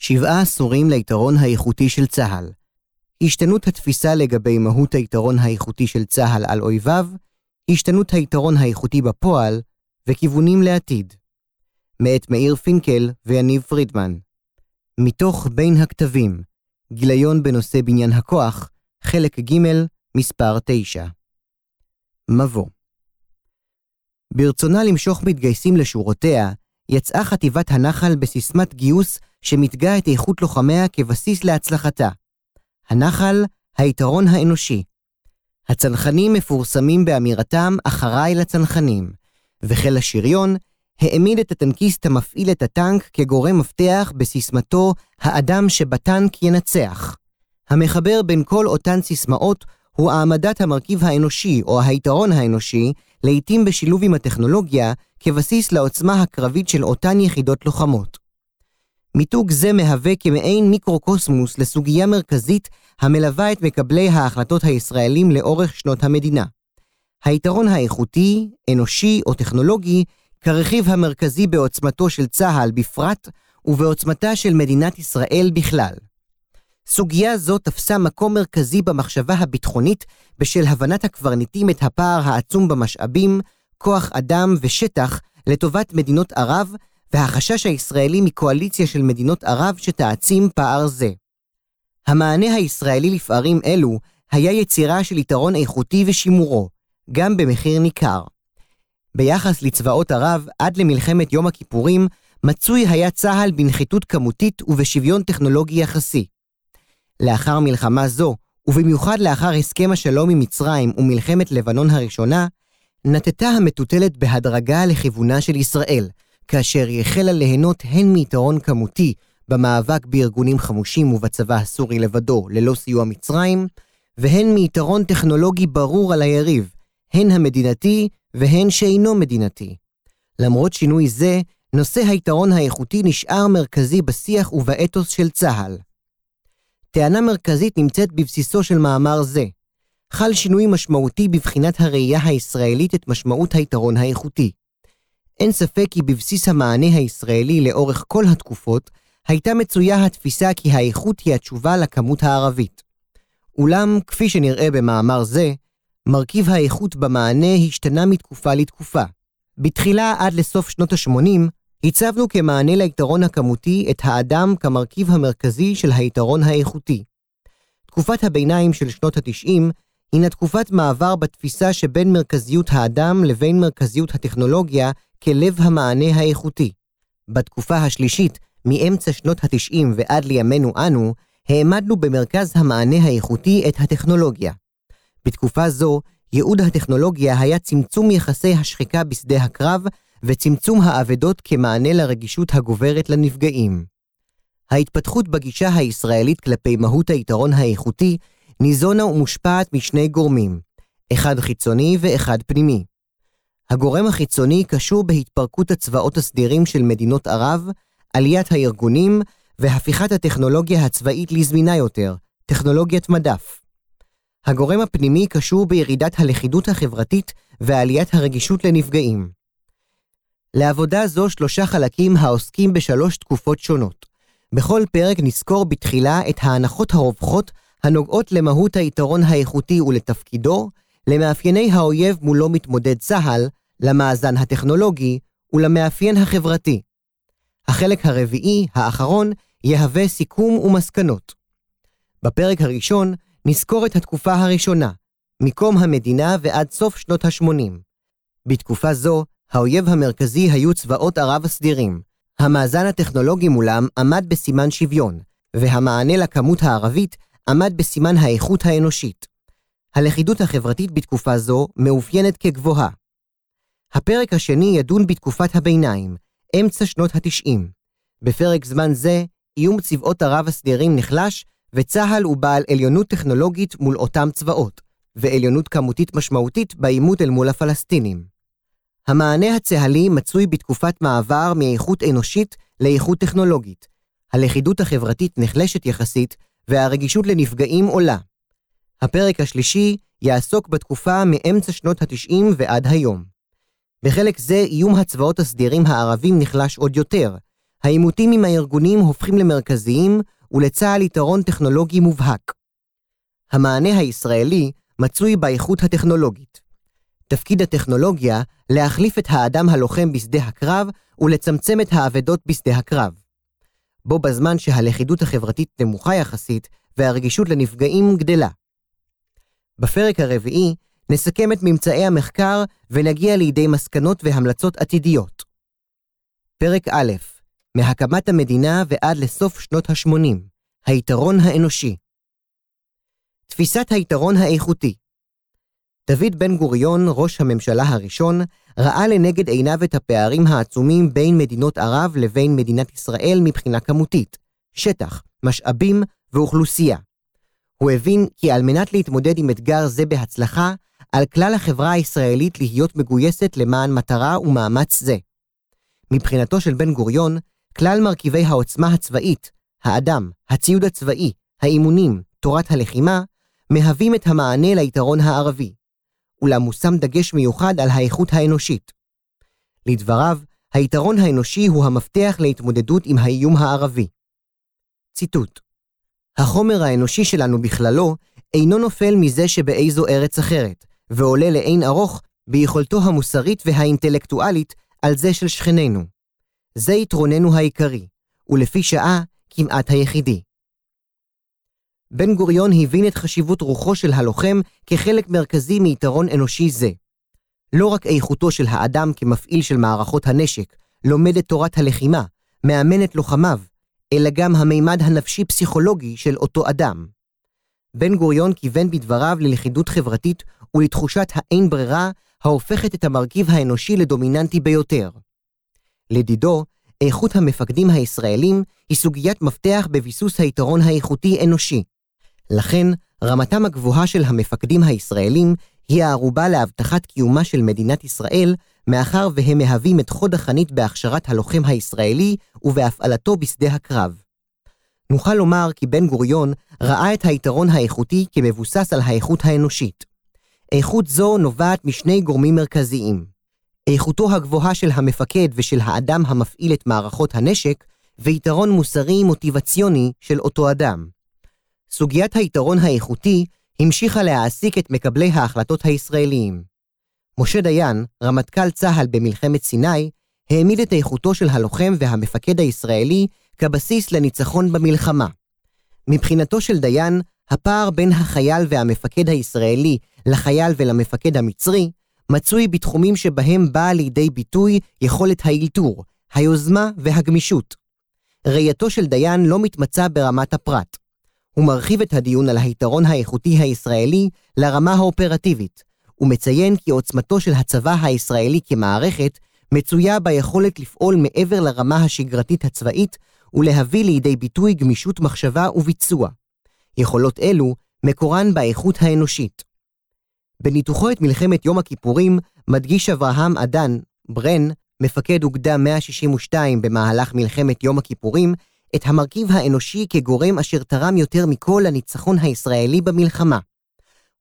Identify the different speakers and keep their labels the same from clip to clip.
Speaker 1: שבעה עשורים ליתרון האיכותי של צה"ל. השתנות התפיסה לגבי מהות היתרון האיכותי של צה"ל על אויביו, השתנות היתרון האיכותי בפועל, וכיוונים לעתיד. מאת מאיר פינקל ויניב פרידמן. מתוך בין הכתבים, גיליון בנושא בניין הכוח, חלק ג', מספר 9. מבוא ברצונה למשוך מתגייסים לשורותיה, יצאה חטיבת הנחל בסיסמת גיוס שמתגה את איכות לוחמיה כבסיס להצלחתה. הנחל, היתרון האנושי. הצנחנים מפורסמים באמירתם אחריי לצנחנים, וחיל השריון העמיד את הטנקיסט המפעיל את הטנק כגורם מפתח בסיסמתו "האדם שבטנק ינצח". המחבר בין כל אותן סיסמאות הוא העמדת המרכיב האנושי או היתרון האנושי, לעתים בשילוב עם הטכנולוגיה, כבסיס לעוצמה הקרבית של אותן יחידות לוחמות. מיתוג זה מהווה כמעין מיקרוקוסמוס לסוגיה מרכזית המלווה את מקבלי ההחלטות הישראלים לאורך שנות המדינה. היתרון האיכותי, אנושי או טכנולוגי, כרכיב המרכזי בעוצמתו של צה"ל בפרט ובעוצמתה של מדינת ישראל בכלל. סוגיה זו תפסה מקום מרכזי במחשבה הביטחונית בשל הבנת הקברניטים את הפער העצום במשאבים, כוח אדם ושטח לטובת מדינות ערב, והחשש הישראלי מקואליציה של מדינות ערב שתעצים פער זה. המענה הישראלי לפערים אלו היה יצירה של יתרון איכותי ושימורו, גם במחיר ניכר. ביחס לצבאות ערב, עד למלחמת יום הכיפורים, מצוי היה צה"ל בנחיתות כמותית ובשוויון טכנולוגי יחסי. לאחר מלחמה זו, ובמיוחד לאחר הסכם השלום עם מצרים ומלחמת לבנון הראשונה, נטטה המטוטלת בהדרגה לכיוונה של ישראל, כאשר היא החלה ליהנות הן מיתרון כמותי במאבק בארגונים חמושים ובצבא הסורי לבדו ללא סיוע מצרים, והן מיתרון טכנולוגי ברור על היריב, הן המדינתי והן שאינו מדינתי. למרות שינוי זה, נושא היתרון האיכותי נשאר מרכזי בשיח ובאתוס של צה"ל. טענה מרכזית נמצאת בבסיסו של מאמר זה. חל שינוי משמעותי בבחינת הראייה הישראלית את משמעות היתרון האיכותי. אין ספק כי בבסיס המענה הישראלי לאורך כל התקופות, הייתה מצויה התפיסה כי האיכות היא התשובה לכמות הערבית. אולם, כפי שנראה במאמר זה, מרכיב האיכות במענה השתנה מתקופה לתקופה. בתחילה עד לסוף שנות ה-80, הצבנו כמענה ליתרון הכמותי את האדם כמרכיב המרכזי של היתרון האיכותי. תקופת הביניים של שנות ה-90 הינה תקופת מעבר בתפיסה שבין מרכזיות האדם לבין מרכזיות הטכנולוגיה כלב המענה האיכותי. בתקופה השלישית, מאמצע שנות ה-90 ועד לימינו אנו, העמדנו במרכז המענה האיכותי את הטכנולוגיה. בתקופה זו, ייעוד הטכנולוגיה היה צמצום יחסי השחיקה בשדה הקרב וצמצום האבדות כמענה לרגישות הגוברת לנפגעים. ההתפתחות בגישה הישראלית כלפי מהות היתרון האיכותי ניזונה ומושפעת משני גורמים, אחד חיצוני ואחד פנימי. הגורם החיצוני קשור בהתפרקות הצבאות הסדירים של מדינות ערב, עליית הארגונים והפיכת הטכנולוגיה הצבאית לזמינה יותר, טכנולוגיית מדף. הגורם הפנימי קשור בירידת הלכידות החברתית ועליית הרגישות לנפגעים. לעבודה זו שלושה חלקים העוסקים בשלוש תקופות שונות. בכל פרק נזכור בתחילה את ההנחות הרווחות הנוגעות למהות היתרון האיכותי ולתפקידו, למאפייני האויב מולו מתמודד צה"ל, למאזן הטכנולוגי ולמאפיין החברתי. החלק הרביעי, האחרון, יהווה סיכום ומסקנות. בפרק הראשון נזכור את התקופה הראשונה, מקום המדינה ועד סוף שנות ה-80. בתקופה זו האויב המרכזי היו צבאות ערב הסדירים. המאזן הטכנולוגי מולם עמד בסימן שוויון, והמענה לכמות הערבית עמד בסימן האיכות האנושית. הלכידות החברתית בתקופה זו מאופיינת כגבוהה. הפרק השני ידון בתקופת הביניים, אמצע שנות ה-90. בפרק זמן זה, איום צבאות ערב הסדירים נחלש, וצה"ל הוא בעל עליונות טכנולוגית מול אותם צבאות, ועליונות כמותית משמעותית בעימות אל מול הפלסטינים. המענה הצה"לי מצוי בתקופת מעבר מאיכות אנושית לאיכות טכנולוגית. הלכידות החברתית נחלשת יחסית, והרגישות לנפגעים עולה. הפרק השלישי יעסוק בתקופה מאמצע שנות ה-90 ועד היום. בחלק זה איום הצבאות הסדירים הערבים נחלש עוד יותר, העימותים עם הארגונים הופכים למרכזיים, ולצה"ל יתרון טכנולוגי מובהק. המענה הישראלי מצוי באיכות הטכנולוגית. תפקיד הטכנולוגיה להחליף את האדם הלוחם בשדה הקרב ולצמצם את האבדות בשדה הקרב. בו בזמן שהלכידות החברתית נמוכה יחסית והרגישות לנפגעים גדלה. בפרק הרביעי נסכם את ממצאי המחקר ונגיע לידי מסקנות והמלצות עתידיות. פרק א', מהקמת המדינה ועד לסוף שנות ה-80, היתרון האנושי. תפיסת היתרון האיכותי דוד בן גוריון, ראש הממשלה הראשון, ראה לנגד עיניו את הפערים העצומים בין מדינות ערב לבין מדינת ישראל מבחינה כמותית, שטח, משאבים ואוכלוסייה. הוא הבין כי על מנת להתמודד עם אתגר זה בהצלחה, על כלל החברה הישראלית להיות מגויסת למען מטרה ומאמץ זה. מבחינתו של בן גוריון, כלל מרכיבי העוצמה הצבאית, האדם, הציוד הצבאי, האימונים, תורת הלחימה, מהווים את המענה ליתרון הערבי. אולם מושם דגש מיוחד על האיכות האנושית. לדבריו, היתרון האנושי הוא המפתח להתמודדות עם האיום הערבי. ציטוט: החומר האנושי שלנו בכללו אינו נופל מזה שבאיזו ארץ אחרת, ועולה לאין ארוך ביכולתו המוסרית והאינטלקטואלית על זה של שכנינו. זה יתרוננו העיקרי, ולפי שעה כמעט היחידי. בן גוריון הבין את חשיבות רוחו של הלוחם כחלק מרכזי מיתרון אנושי זה. לא רק איכותו של האדם כמפעיל של מערכות הנשק, לומד את תורת הלחימה, מאמן את לוחמיו, אלא גם המימד הנפשי-פסיכולוגי של אותו אדם. בן גוריון כיוון בדבריו ללכידות חברתית ולתחושת האין ברירה ההופכת את המרכיב האנושי לדומיננטי ביותר. לדידו, איכות המפקדים הישראלים היא סוגיית מפתח בביסוס היתרון האיכותי-אנושי. לכן, רמתם הגבוהה של המפקדים הישראלים היא הערובה להבטחת קיומה של מדינת ישראל, מאחר והם מהווים את חוד החנית בהכשרת הלוחם הישראלי ובהפעלתו בשדה הקרב. נוכל לומר כי בן גוריון ראה את היתרון האיכותי כמבוסס על האיכות האנושית. איכות זו נובעת משני גורמים מרכזיים. איכותו הגבוהה של המפקד ושל האדם המפעיל את מערכות הנשק, ויתרון מוסרי מוטיבציוני של אותו אדם. סוגיית היתרון האיכותי המשיכה להעסיק את מקבלי ההחלטות הישראליים. משה דיין, רמטכ"ל צה"ל במלחמת סיני, העמיד את איכותו של הלוחם והמפקד הישראלי כבסיס לניצחון במלחמה. מבחינתו של דיין, הפער בין החייל והמפקד הישראלי לחייל ולמפקד המצרי, מצוי בתחומים שבהם באה לידי ביטוי יכולת האלתור, היוזמה והגמישות. ראייתו של דיין לא מתמצה ברמת הפרט. הוא מרחיב את הדיון על היתרון האיכותי הישראלי לרמה האופרטיבית, ומציין כי עוצמתו של הצבא הישראלי כמערכת מצויה ביכולת לפעול מעבר לרמה השגרתית הצבאית ולהביא לידי ביטוי גמישות מחשבה וביצוע. יכולות אלו מקורן באיכות האנושית. בניתוחו את מלחמת יום הכיפורים מדגיש אברהם אדן, ברן, מפקד אוגדה 162 במהלך מלחמת יום הכיפורים, את המרכיב האנושי כגורם אשר תרם יותר מכל לניצחון הישראלי במלחמה.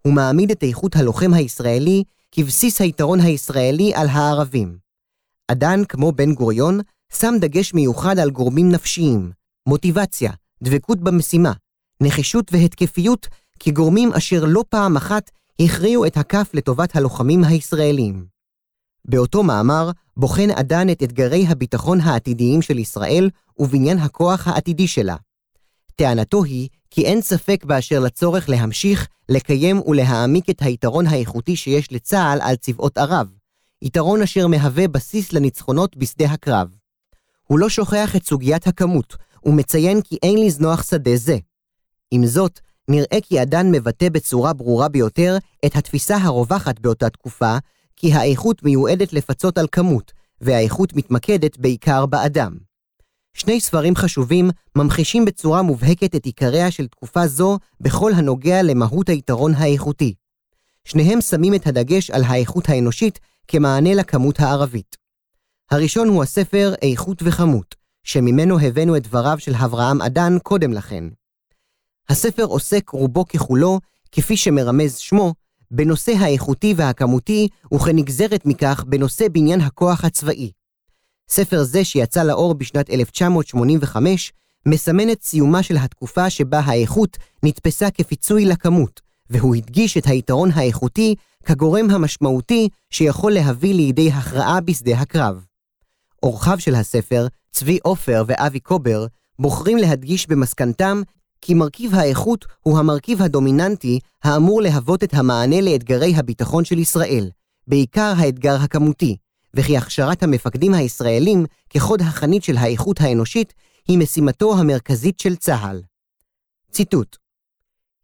Speaker 1: הוא מעמיד את איכות הלוחם הישראלי כבסיס היתרון הישראלי על הערבים. אדן, כמו בן גוריון, שם דגש מיוחד על גורמים נפשיים, מוטיבציה, דבקות במשימה, נחישות והתקפיות כגורמים אשר לא פעם אחת הכריעו את הכף לטובת הלוחמים הישראלים. באותו מאמר בוחן אדן את אתגרי הביטחון העתידיים של ישראל ובניין הכוח העתידי שלה. טענתו היא כי אין ספק באשר לצורך להמשיך, לקיים ולהעמיק את היתרון האיכותי שיש לצה"ל על צבאות ערב, יתרון אשר מהווה בסיס לניצחונות בשדה הקרב. הוא לא שוכח את סוגיית הכמות, ומציין כי אין לזנוח שדה זה. עם זאת, נראה כי אדן מבטא בצורה ברורה ביותר את התפיסה הרווחת באותה תקופה, כי האיכות מיועדת לפצות על כמות, והאיכות מתמקדת בעיקר באדם. שני ספרים חשובים ממחישים בצורה מובהקת את עיקריה של תקופה זו בכל הנוגע למהות היתרון האיכותי. שניהם שמים את הדגש על האיכות האנושית כמענה לכמות הערבית. הראשון הוא הספר איכות וכמות, שממנו הבאנו את דבריו של אברהם אדן קודם לכן. הספר עוסק רובו ככולו, כפי שמרמז שמו, בנושא האיכותי והכמותי, וכנגזרת מכך בנושא בניין הכוח הצבאי. ספר זה שיצא לאור בשנת 1985, מסמן את סיומה של התקופה שבה האיכות נתפסה כפיצוי לכמות, והוא הדגיש את היתרון האיכותי כגורם המשמעותי שיכול להביא לידי הכרעה בשדה הקרב. אורחיו של הספר, צבי עופר ואבי קובר, בוחרים להדגיש במסקנתם כי מרכיב האיכות הוא המרכיב הדומיננטי האמור להוות את המענה לאתגרי הביטחון של ישראל, בעיקר האתגר הכמותי, וכי הכשרת המפקדים הישראלים כחוד החנית של האיכות האנושית היא משימתו המרכזית של צה"ל. ציטוט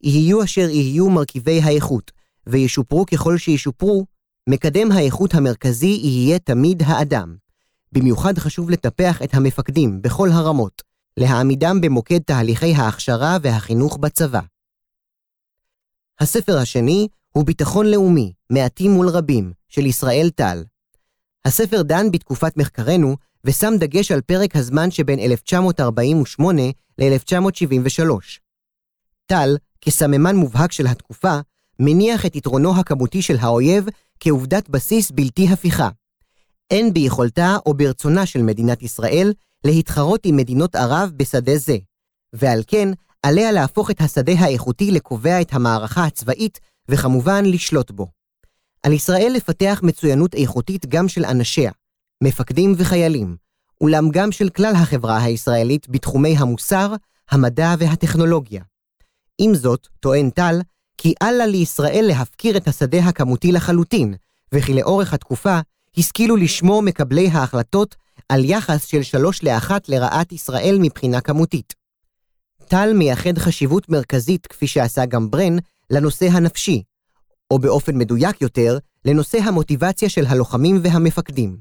Speaker 1: יהיו אשר יהיו מרכיבי האיכות, וישופרו ככל שישופרו, מקדם האיכות המרכזי יהיה תמיד האדם. במיוחד חשוב לטפח את המפקדים בכל הרמות, להעמידם במוקד תהליכי ההכשרה והחינוך בצבא. הספר השני הוא ביטחון לאומי, מעטים מול רבים, של ישראל טל. הספר דן בתקופת מחקרנו ושם דגש על פרק הזמן שבין 1948 ל-1973. טל, כסממן מובהק של התקופה, מניח את יתרונו הכמותי של האויב כעובדת בסיס בלתי הפיכה. אין ביכולתה או ברצונה של מדינת ישראל להתחרות עם מדינות ערב בשדה זה, ועל כן עליה להפוך את השדה האיכותי לקובע את המערכה הצבאית, וכמובן לשלוט בו. על ישראל לפתח מצוינות איכותית גם של אנשיה, מפקדים וחיילים, אולם גם של כלל החברה הישראלית בתחומי המוסר, המדע והטכנולוגיה. עם זאת, טוען טל, כי אל לה לישראל להפקיר את השדה הכמותי לחלוטין, וכי לאורך התקופה השכילו לשמור מקבלי ההחלטות על יחס של שלוש לאחת לרעת ישראל מבחינה כמותית. טל מייחד חשיבות מרכזית, כפי שעשה גם ברן, לנושא הנפשי, או באופן מדויק יותר, לנושא המוטיבציה של הלוחמים והמפקדים.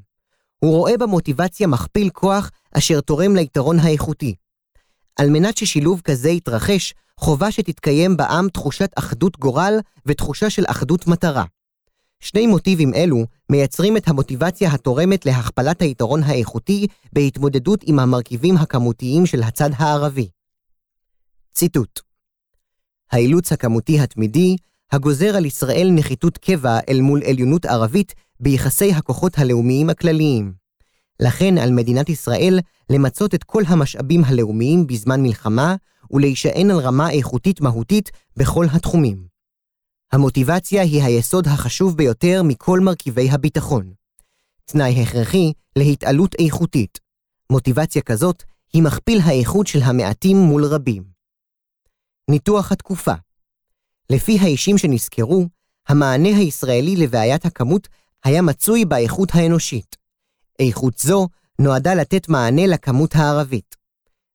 Speaker 1: הוא רואה במוטיבציה מכפיל כוח אשר תורם ליתרון האיכותי. על מנת ששילוב כזה יתרחש, חובה שתתקיים בעם תחושת אחדות גורל ותחושה של אחדות מטרה. שני מוטיבים אלו מייצרים את המוטיבציה התורמת להכפלת היתרון האיכותי בהתמודדות עם המרכיבים הכמותיים של הצד הערבי. ציטוט האילוץ הכמותי התמידי, הגוזר על ישראל נחיתות קבע אל מול עליונות ערבית ביחסי הכוחות הלאומיים הכלליים. לכן על מדינת ישראל למצות את כל המשאבים הלאומיים בזמן מלחמה ולהישען על רמה איכותית מהותית בכל התחומים. המוטיבציה היא היסוד החשוב ביותר מכל מרכיבי הביטחון. תנאי הכרחי להתעלות איכותית. מוטיבציה כזאת היא מכפיל האיכות של המעטים מול רבים. ניתוח התקופה לפי האישים שנזכרו, המענה הישראלי לבעיית הכמות היה מצוי באיכות האנושית. איכות זו נועדה לתת מענה לכמות הערבית.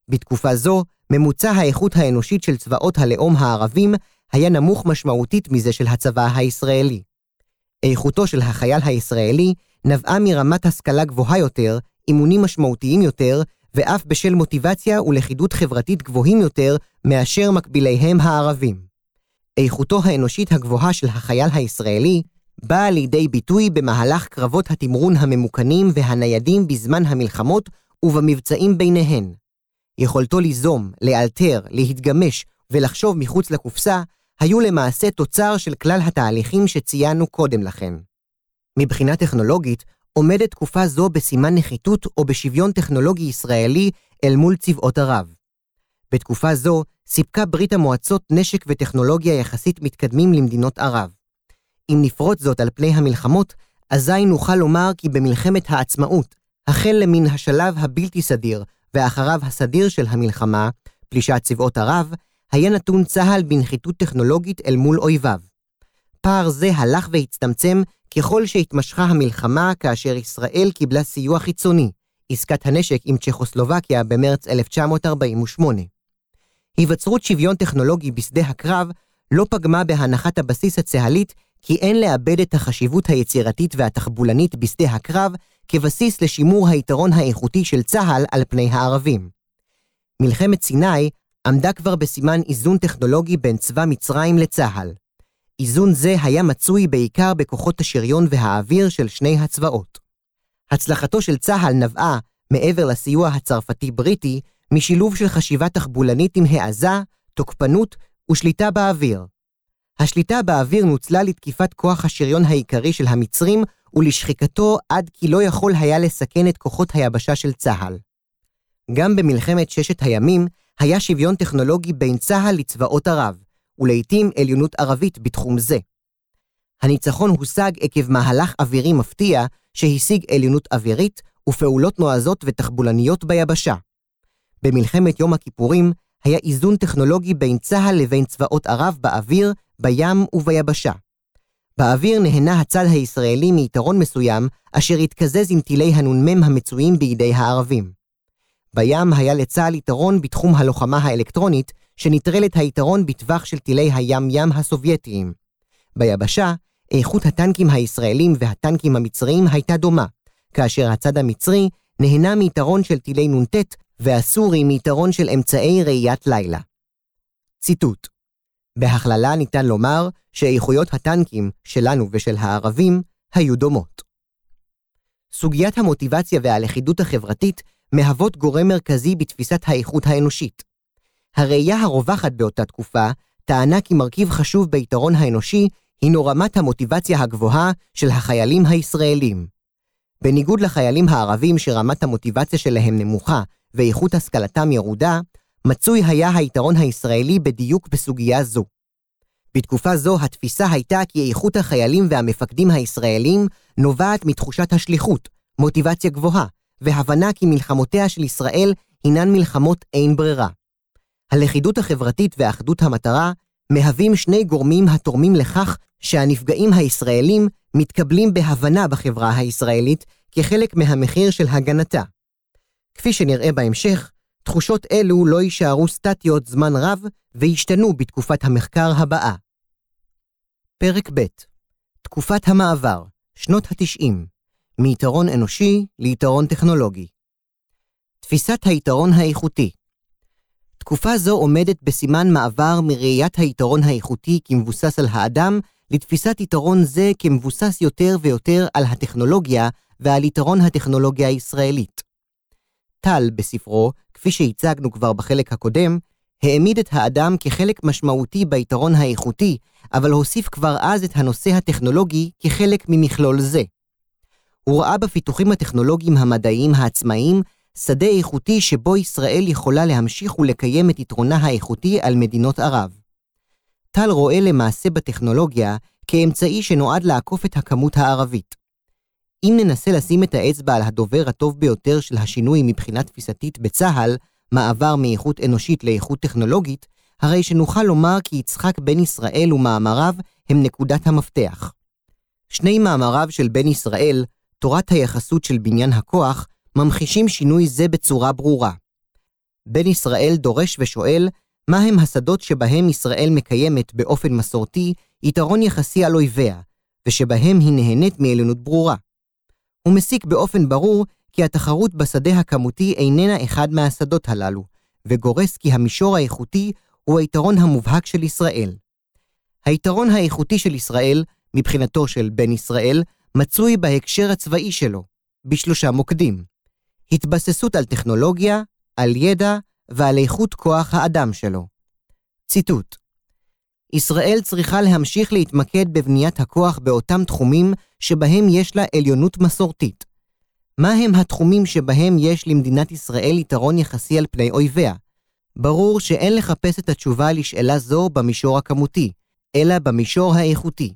Speaker 1: בתקופה זו, ממוצע האיכות האנושית של צבאות הלאום הערבים היה נמוך משמעותית מזה של הצבא הישראלי. איכותו של החייל הישראלי נבעה מרמת השכלה גבוהה יותר, אימונים משמעותיים יותר, ואף בשל מוטיבציה ולכידות חברתית גבוהים יותר מאשר מקביליהם הערבים. איכותו האנושית הגבוהה של החייל הישראלי באה לידי ביטוי במהלך קרבות התמרון הממוכנים והניידים בזמן המלחמות ובמבצעים ביניהן. יכולתו ליזום, לאלתר, להתגמש ולחשוב מחוץ לקופסה היו למעשה תוצר של כלל התהליכים שציינו קודם לכן. מבחינה טכנולוגית, עומדת תקופה זו בסימן נחיתות או בשוויון טכנולוגי ישראלי אל מול צבאות ערב. בתקופה זו סיפקה ברית המועצות נשק וטכנולוגיה יחסית מתקדמים למדינות ערב. אם נפרוט זאת על פני המלחמות, אזי נוכל לומר כי במלחמת העצמאות, החל למן השלב הבלתי סדיר, ואחריו הסדיר של המלחמה, פלישת צבאות ערב, היה נתון צה"ל בנחיתות טכנולוגית אל מול אויביו. פער זה הלך והצטמצם ככל שהתמשכה המלחמה כאשר ישראל קיבלה סיוע חיצוני, עסקת הנשק עם צ'כוסלובקיה במרץ 1948. היווצרות שוויון טכנולוגי בשדה הקרב לא פגמה בהנחת הבסיס הצה"לית כי אין לאבד את החשיבות היצירתית והתחבולנית בשדה הקרב כבסיס לשימור היתרון האיכותי של צה"ל על פני הערבים. מלחמת סיני עמדה כבר בסימן איזון טכנולוגי בין צבא מצרים לצה"ל. איזון זה היה מצוי בעיקר בכוחות השריון והאוויר של שני הצבאות. הצלחתו של צה"ל נבעה, מעבר לסיוע הצרפתי-בריטי, משילוב של חשיבה תחבולנית עם העזה, תוקפנות ושליטה באוויר. השליטה באוויר נוצלה לתקיפת כוח השריון העיקרי של המצרים ולשחיקתו עד כי לא יכול היה לסכן את כוחות היבשה של צה"ל. גם במלחמת ששת הימים היה שוויון טכנולוגי בין צה"ל לצבאות ערב, ולעיתים עליונות ערבית בתחום זה. הניצחון הושג עקב מהלך אווירי מפתיע שהשיג עליונות אווירית ופעולות נועזות ותחבולניות ביבשה. במלחמת יום הכיפורים היה איזון טכנולוגי בין צה"ל לבין צבאות ערב באוויר, בים וביבשה. באוויר נהנה הצד הישראלי מיתרון מסוים, אשר התקזז עם טילי הנ"מ המצויים בידי הערבים. בים היה לצה"ל יתרון בתחום הלוחמה האלקטרונית, שנטרל את היתרון בטווח של טילי הים-ים הסובייטיים. ביבשה, איכות הטנקים הישראלים והטנקים המצריים הייתה דומה, כאשר הצד המצרי נהנה מיתרון של טילי נ"ט והסורי מיתרון של אמצעי ראיית לילה. ציטוט בהכללה ניתן לומר שאיכויות הטנקים שלנו ושל הערבים היו דומות. סוגיית המוטיבציה והלכידות החברתית מהוות גורם מרכזי בתפיסת האיכות האנושית. הראייה הרווחת באותה תקופה טענה כי מרכיב חשוב ביתרון האנושי הינו רמת המוטיבציה הגבוהה של החיילים הישראלים. בניגוד לחיילים הערבים שרמת המוטיבציה שלהם נמוכה ואיכות השכלתם ירודה, מצוי היה היתרון הישראלי בדיוק בסוגיה זו. בתקופה זו התפיסה הייתה כי איכות החיילים והמפקדים הישראלים נובעת מתחושת השליחות, מוטיבציה גבוהה, והבנה כי מלחמותיה של ישראל הינן מלחמות אין ברירה. הלכידות החברתית ואחדות המטרה מהווים שני גורמים התורמים לכך שהנפגעים הישראלים מתקבלים בהבנה בחברה הישראלית כחלק מהמחיר של הגנתה. כפי שנראה בהמשך, תחושות אלו לא יישארו סטטיות זמן רב וישתנו בתקופת המחקר הבאה. פרק ב' תקופת המעבר, שנות ה-90, מיתרון אנושי ליתרון טכנולוגי. תפיסת היתרון האיכותי תקופה זו עומדת בסימן מעבר מראיית היתרון האיכותי כמבוסס על האדם, לתפיסת יתרון זה כמבוסס יותר ויותר על הטכנולוגיה ועל יתרון הטכנולוגיה הישראלית. טל, בספרו, כפי שהצגנו כבר בחלק הקודם, העמיד את האדם כחלק משמעותי ביתרון האיכותי, אבל הוסיף כבר אז את הנושא הטכנולוגי כחלק ממכלול זה. הוא ראה בפיתוחים הטכנולוגיים המדעיים העצמאיים שדה איכותי שבו ישראל יכולה להמשיך ולקיים את יתרונה האיכותי על מדינות ערב. טל רואה למעשה בטכנולוגיה כאמצעי שנועד לעקוף את הכמות הערבית. אם ננסה לשים את האצבע על הדובר הטוב ביותר של השינוי מבחינה תפיסתית בצה"ל, מעבר מאיכות אנושית לאיכות טכנולוגית, הרי שנוכל לומר כי יצחק בן ישראל ומאמריו הם נקודת המפתח. שני מאמריו של בן ישראל, תורת היחסות של בניין הכוח, ממחישים שינוי זה בצורה ברורה. בן ישראל דורש ושואל, מהם השדות שבהם ישראל מקיימת באופן מסורתי יתרון יחסי על אויביה, ושבהם היא נהנית מעליונות ברורה. הוא מסיק באופן ברור כי התחרות בשדה הכמותי איננה אחד מהשדות הללו, וגורס כי המישור האיכותי הוא היתרון המובהק של ישראל. היתרון האיכותי של ישראל, מבחינתו של בן ישראל, מצוי בהקשר הצבאי שלו, בשלושה מוקדים. התבססות על טכנולוגיה, על ידע ועל איכות כוח האדם שלו. ציטוט ישראל צריכה להמשיך להתמקד בבניית הכוח באותם תחומים שבהם יש לה עליונות מסורתית. מהם התחומים שבהם יש למדינת ישראל יתרון יחסי על פני אויביה? ברור שאין לחפש את התשובה לשאלה זו במישור הכמותי, אלא במישור האיכותי.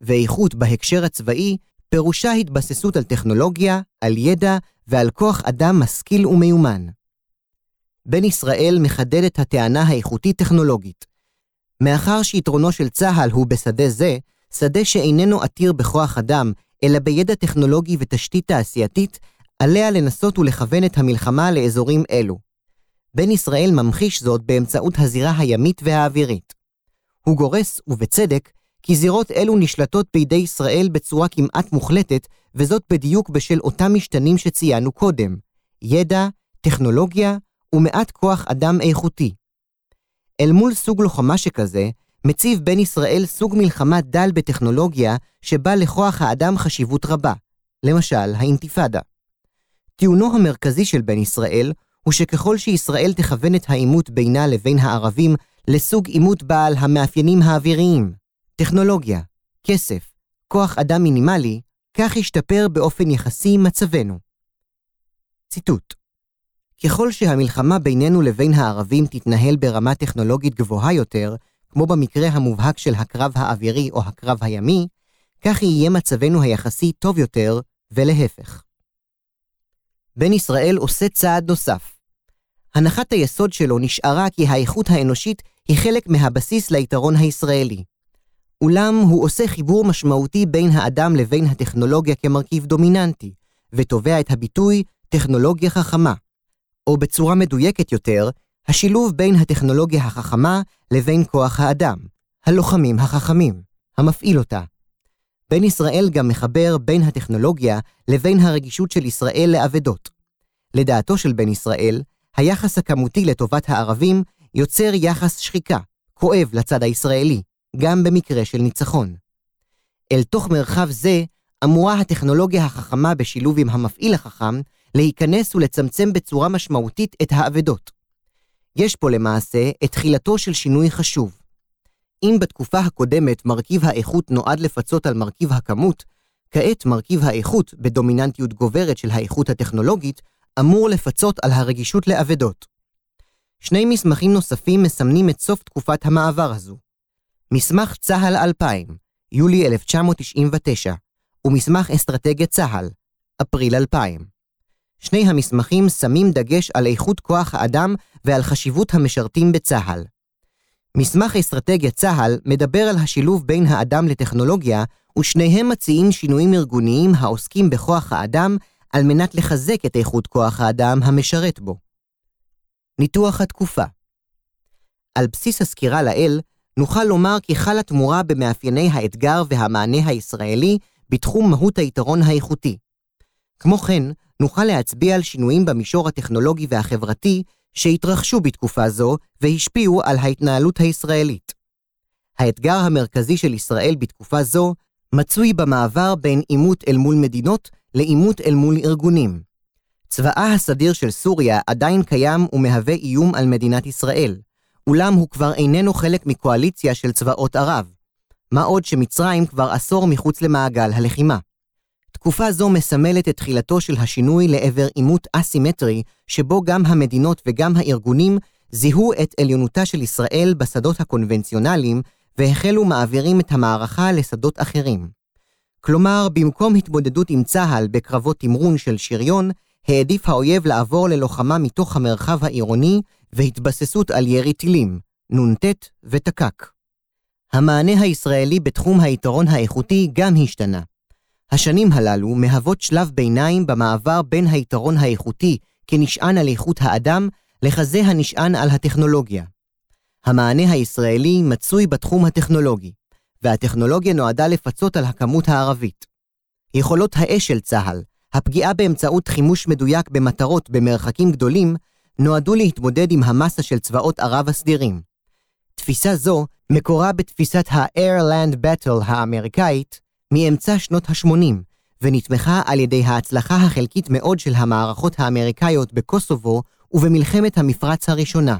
Speaker 1: ואיכות בהקשר הצבאי פירושה התבססות על טכנולוגיה, על ידע ועל כוח אדם משכיל ומיומן. בן ישראל מחדד את הטענה האיכותית-טכנולוגית. מאחר שיתרונו של צה"ל הוא בשדה זה, שדה שאיננו עתיר בכוח אדם, אלא בידע טכנולוגי ותשתית תעשייתית, עליה לנסות ולכוון את המלחמה לאזורים אלו. בן ישראל ממחיש זאת באמצעות הזירה הימית והאווירית. הוא גורס, ובצדק, כי זירות אלו נשלטות בידי ישראל בצורה כמעט מוחלטת, וזאת בדיוק בשל אותם משתנים שציינו קודם, ידע, טכנולוגיה ומעט כוח אדם איכותי. אל מול סוג לוחמה שכזה, מציב בן ישראל סוג מלחמה דל בטכנולוגיה שבה לכוח האדם חשיבות רבה, למשל האינתיפאדה. טיעונו המרכזי של בן ישראל הוא שככל שישראל תכוון את העימות בינה לבין הערבים לסוג עימות בעל המאפיינים האוויריים, טכנולוגיה, כסף, כוח אדם מינימלי, כך ישתפר באופן יחסי מצבנו. ציטוט ככל שהמלחמה בינינו לבין הערבים תתנהל ברמה טכנולוגית גבוהה יותר, כמו במקרה המובהק של הקרב האווירי או הקרב הימי, כך יהיה מצבנו היחסי טוב יותר, ולהפך. בן ישראל עושה צעד נוסף. הנחת היסוד שלו נשארה כי האיכות האנושית היא חלק מהבסיס ליתרון הישראלי. אולם הוא עושה חיבור משמעותי בין האדם לבין הטכנולוגיה כמרכיב דומיננטי, ותובע את הביטוי טכנולוגיה חכמה. או בצורה מדויקת יותר, השילוב בין הטכנולוגיה החכמה לבין כוח האדם, הלוחמים החכמים, המפעיל אותה. בן ישראל גם מחבר בין הטכנולוגיה לבין הרגישות של ישראל לאבדות. לדעתו של בן ישראל, היחס הכמותי לטובת הערבים יוצר יחס שחיקה, כואב לצד הישראלי, גם במקרה של ניצחון. אל תוך מרחב זה אמורה הטכנולוגיה החכמה בשילוב עם המפעיל החכם להיכנס ולצמצם בצורה משמעותית את האבדות. יש פה למעשה את תחילתו של שינוי חשוב. אם בתקופה הקודמת מרכיב האיכות נועד לפצות על מרכיב הכמות, כעת מרכיב האיכות, בדומיננטיות גוברת של האיכות הטכנולוגית, אמור לפצות על הרגישות לאבדות. שני מסמכים נוספים מסמנים את סוף תקופת המעבר הזו. מסמך צה"ל 2000, יולי 1999, ומסמך אסטרטגיית צה"ל, אפריל 2000. שני המסמכים שמים דגש על איכות כוח האדם ועל חשיבות המשרתים בצה"ל. מסמך אסטרטגיית צה"ל מדבר על השילוב בין האדם לטכנולוגיה, ושניהם מציעים שינויים ארגוניים העוסקים בכוח האדם על מנת לחזק את איכות כוח האדם המשרת בו. ניתוח התקופה על בסיס הסקירה לעיל, נוכל לומר כי חלה תמורה במאפייני האתגר והמענה הישראלי בתחום מהות היתרון האיכותי. כמו כן, נוכל להצביע על שינויים במישור הטכנולוגי והחברתי שהתרחשו בתקופה זו והשפיעו על ההתנהלות הישראלית. האתגר המרכזי של ישראל בתקופה זו מצוי במעבר בין עימות אל מול מדינות לעימות אל מול ארגונים. צבאה הסדיר של סוריה עדיין קיים ומהווה איום על מדינת ישראל, אולם הוא כבר איננו חלק מקואליציה של צבאות ערב. מה עוד שמצרים כבר עשור מחוץ למעגל הלחימה. תקופה זו מסמלת את תחילתו של השינוי לעבר עימות אסימטרי, שבו גם המדינות וגם הארגונים זיהו את עליונותה של ישראל בשדות הקונבנציונליים, והחלו מעבירים את המערכה לשדות אחרים. כלומר, במקום התמודדות עם צה"ל בקרבות תמרון של שריון, העדיף האויב לעבור ללוחמה מתוך המרחב העירוני והתבססות על ירי טילים, נ"ט ותק"ק. המענה הישראלי בתחום היתרון האיכותי גם השתנה. השנים הללו מהוות שלב ביניים במעבר בין היתרון האיכותי כנשען על איכות האדם לכזה הנשען על הטכנולוגיה. המענה הישראלי מצוי בתחום הטכנולוגי, והטכנולוגיה נועדה לפצות על הכמות הערבית. יכולות האש של צה"ל, הפגיעה באמצעות חימוש מדויק במטרות במרחקים גדולים, נועדו להתמודד עם המסה של צבאות ערב הסדירים. תפיסה זו מקורה בתפיסת ה-Air-Land Battle האמריקאית, מאמצע שנות ה-80, ונתמכה על ידי ההצלחה החלקית מאוד של המערכות האמריקאיות בקוסובו ובמלחמת המפרץ הראשונה.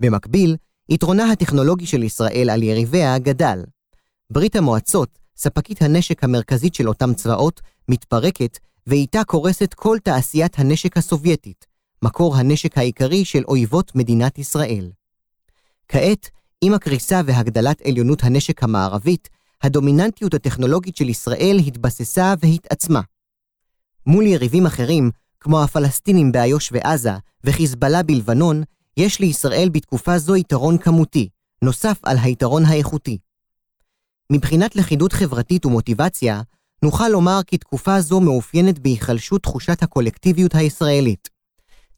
Speaker 1: במקביל, יתרונה הטכנולוגי של ישראל על יריביה גדל. ברית המועצות, ספקית הנשק המרכזית של אותם צבאות, מתפרקת, ואיתה קורסת כל תעשיית הנשק הסובייטית, מקור הנשק העיקרי של אויבות מדינת ישראל. כעת, עם הקריסה והגדלת עליונות הנשק המערבית, הדומיננטיות הטכנולוגית של ישראל התבססה והתעצמה. מול יריבים אחרים, כמו הפלסטינים באיו"ש ועזה וחיזבאללה בלבנון, יש לישראל בתקופה זו יתרון כמותי, נוסף על היתרון האיכותי. מבחינת לכידות חברתית ומוטיבציה, נוכל לומר כי תקופה זו מאופיינת בהיחלשות תחושת הקולקטיביות הישראלית.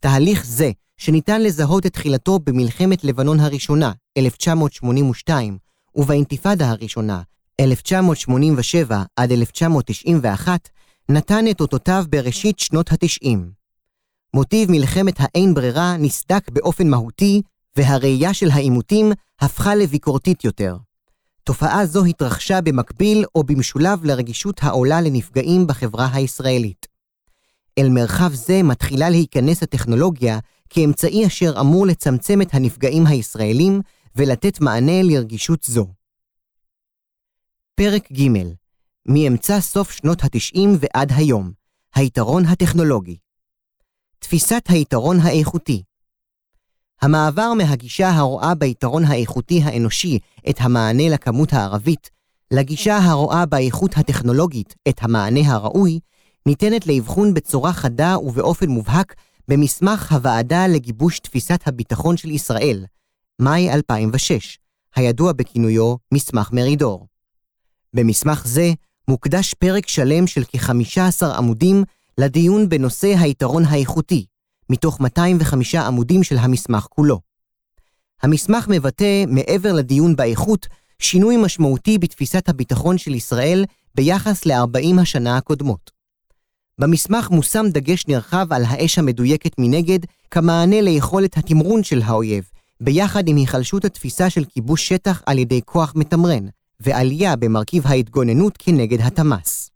Speaker 1: תהליך זה, שניתן לזהות את תחילתו במלחמת לבנון הראשונה, 1982, ובאינתיפאדה הראשונה, 1987 עד 1991, נתן את אותותיו בראשית שנות ה-90. מוטיב מלחמת האין ברירה נסדק באופן מהותי, והראייה של העימותים הפכה לביקורתית יותר. תופעה זו התרחשה במקביל או במשולב לרגישות העולה לנפגעים בחברה הישראלית. אל מרחב זה מתחילה להיכנס הטכנולוגיה כאמצעי אשר אמור לצמצם את הנפגעים הישראלים ולתת מענה לרגישות זו. פרק ג' מאמצע סוף שנות ה-90 ועד היום, היתרון הטכנולוגי. תפיסת היתרון האיכותי. המעבר מהגישה הרואה ביתרון האיכותי האנושי את המענה לכמות הערבית, לגישה הרואה באיכות הטכנולוגית את המענה הראוי, ניתנת לאבחון בצורה חדה ובאופן מובהק במסמך הוועדה לגיבוש תפיסת הביטחון של ישראל, מאי 2006, הידוע בכינויו מסמך מרידור. במסמך זה מוקדש פרק שלם של כ-15 עמודים לדיון בנושא היתרון האיכותי, מתוך 205 עמודים של המסמך כולו. המסמך מבטא, מעבר לדיון באיכות, שינוי משמעותי בתפיסת הביטחון של ישראל ביחס ל-40 השנה הקודמות. במסמך מושם דגש נרחב על האש המדויקת מנגד כמענה ליכולת התמרון של האויב, ביחד עם היחלשות התפיסה של כיבוש שטח על ידי כוח מתמרן, ועלייה במרכיב ההתגוננות כנגד התמ"ס.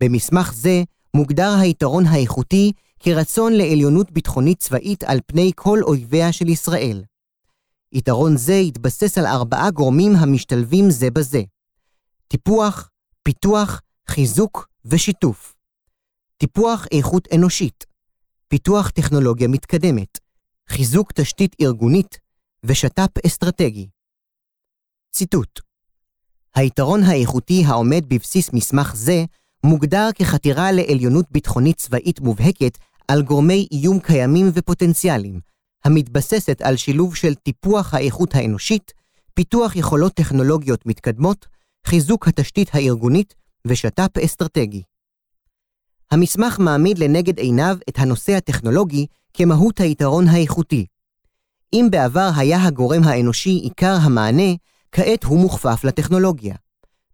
Speaker 1: במסמך זה מוגדר היתרון האיכותי כרצון לעליונות ביטחונית צבאית על פני כל אויביה של ישראל. יתרון זה התבסס על ארבעה גורמים המשתלבים זה בזה. טיפוח, פיתוח, חיזוק ושיתוף. טיפוח איכות אנושית, פיתוח טכנולוגיה מתקדמת, חיזוק תשתית ארגונית ושת"פ אסטרטגי. ציטוט היתרון האיכותי העומד בבסיס מסמך זה מוגדר כחתירה לעליונות ביטחונית צבאית מובהקת על גורמי איום קיימים ופוטנציאליים, המתבססת על שילוב של טיפוח האיכות האנושית, פיתוח יכולות טכנולוגיות מתקדמות, חיזוק התשתית הארגונית ושת"פ אסטרטגי. המסמך מעמיד לנגד עיניו את הנושא הטכנולוגי כמהות היתרון האיכותי. אם בעבר היה הגורם האנושי עיקר המענה, כעת הוא מוכפף לטכנולוגיה.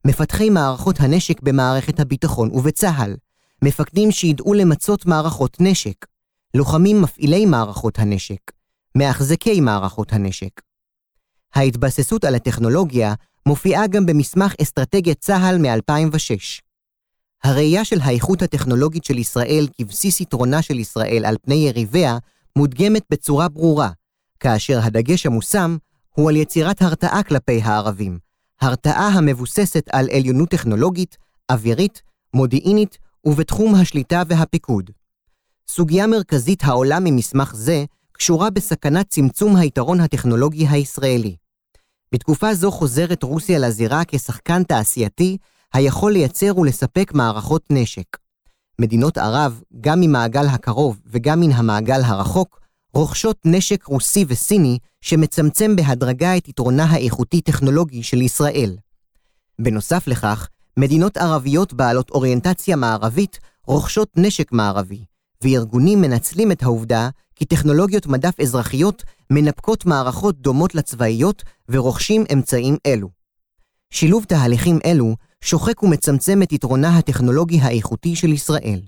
Speaker 1: מפתחי מערכות הנשק במערכת הביטחון ובצה"ל, מפקדים שידעו למצות מערכות נשק, לוחמים מפעילי מערכות הנשק, מאחזקי מערכות הנשק. ההתבססות על הטכנולוגיה מופיעה גם במסמך אסטרטגיית צה"ל מ-2006. הראייה של האיכות הטכנולוגית של ישראל כבסיס יתרונה של ישראל על פני יריביה מודגמת בצורה ברורה, כאשר הדגש המושם הוא על יצירת הרתעה כלפי הערבים, הרתעה המבוססת על עליונות טכנולוגית, אווירית, מודיעינית ובתחום השליטה והפיקוד. סוגיה מרכזית העולה ממסמך זה קשורה בסכנת צמצום היתרון הטכנולוגי הישראלי. בתקופה זו חוזרת רוסיה לזירה כשחקן תעשייתי היכול לייצר ולספק מערכות נשק. מדינות ערב, גם ממעגל הקרוב וגם מן המעגל הרחוק, רוכשות נשק רוסי וסיני שמצמצם בהדרגה את יתרונה האיכותי-טכנולוגי של ישראל. בנוסף לכך, מדינות ערביות בעלות אוריינטציה מערבית רוכשות נשק מערבי, וארגונים מנצלים את העובדה כי טכנולוגיות מדף אזרחיות מנפקות מערכות דומות לצבאיות ורוכשים אמצעים אלו. שילוב תהליכים אלו שוחק ומצמצם את יתרונה הטכנולוגי האיכותי של ישראל.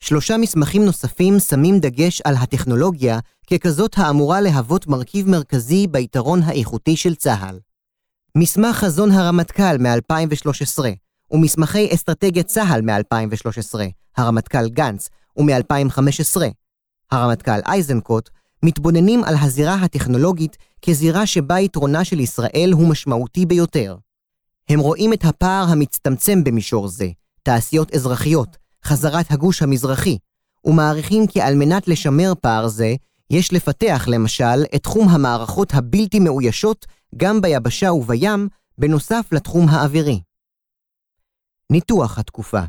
Speaker 1: שלושה מסמכים נוספים שמים דגש על הטכנולוגיה ככזאת האמורה להוות מרכיב מרכזי ביתרון האיכותי של צה"ל. מסמך חזון הרמטכ"ל מ-2013 ומסמכי אסטרטגיית צה"ל מ-2013, הרמטכ"ל גנץ, ומ-2015, הרמטכ"ל איזנקוט, מתבוננים על הזירה הטכנולוגית כזירה שבה יתרונה של ישראל הוא משמעותי ביותר. הם רואים את הפער המצטמצם במישור זה, תעשיות אזרחיות, חזרת הגוש המזרחי, ומעריכים כי על מנת לשמר פער זה, יש לפתח למשל את תחום המערכות הבלתי מאוישות גם ביבשה ובים, בנוסף לתחום האווירי. ניתוח התקופה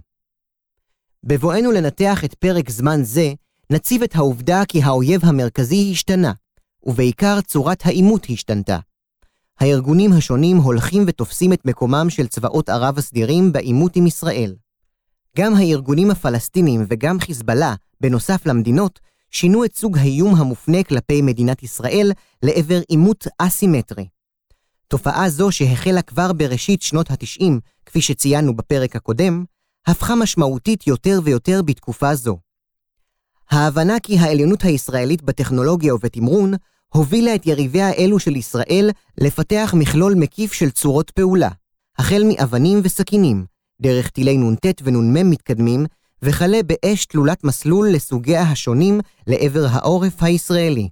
Speaker 1: בבואנו לנתח את פרק זמן זה, נציב את העובדה כי האויב המרכזי השתנה, ובעיקר צורת העימות השתנתה. הארגונים השונים הולכים ותופסים את מקומם של צבאות ערב הסדירים בעימות עם ישראל. גם הארגונים הפלסטינים וגם חיזבאללה, בנוסף למדינות, שינו את סוג האיום המופנה כלפי מדינת ישראל לעבר עימות אסימטרי. תופעה זו שהחלה כבר בראשית שנות ה-90, כפי שציינו בפרק הקודם, הפכה משמעותית יותר ויותר בתקופה זו. ההבנה כי העליונות הישראלית בטכנולוגיה ובתמרון הובילה את יריביה אלו של ישראל לפתח מכלול מקיף של צורות פעולה, החל מאבנים וסכינים, דרך טילי נ"ט ונ"מ מתקדמים, וכלה באש תלולת מסלול לסוגיה השונים לעבר העורף הישראלי.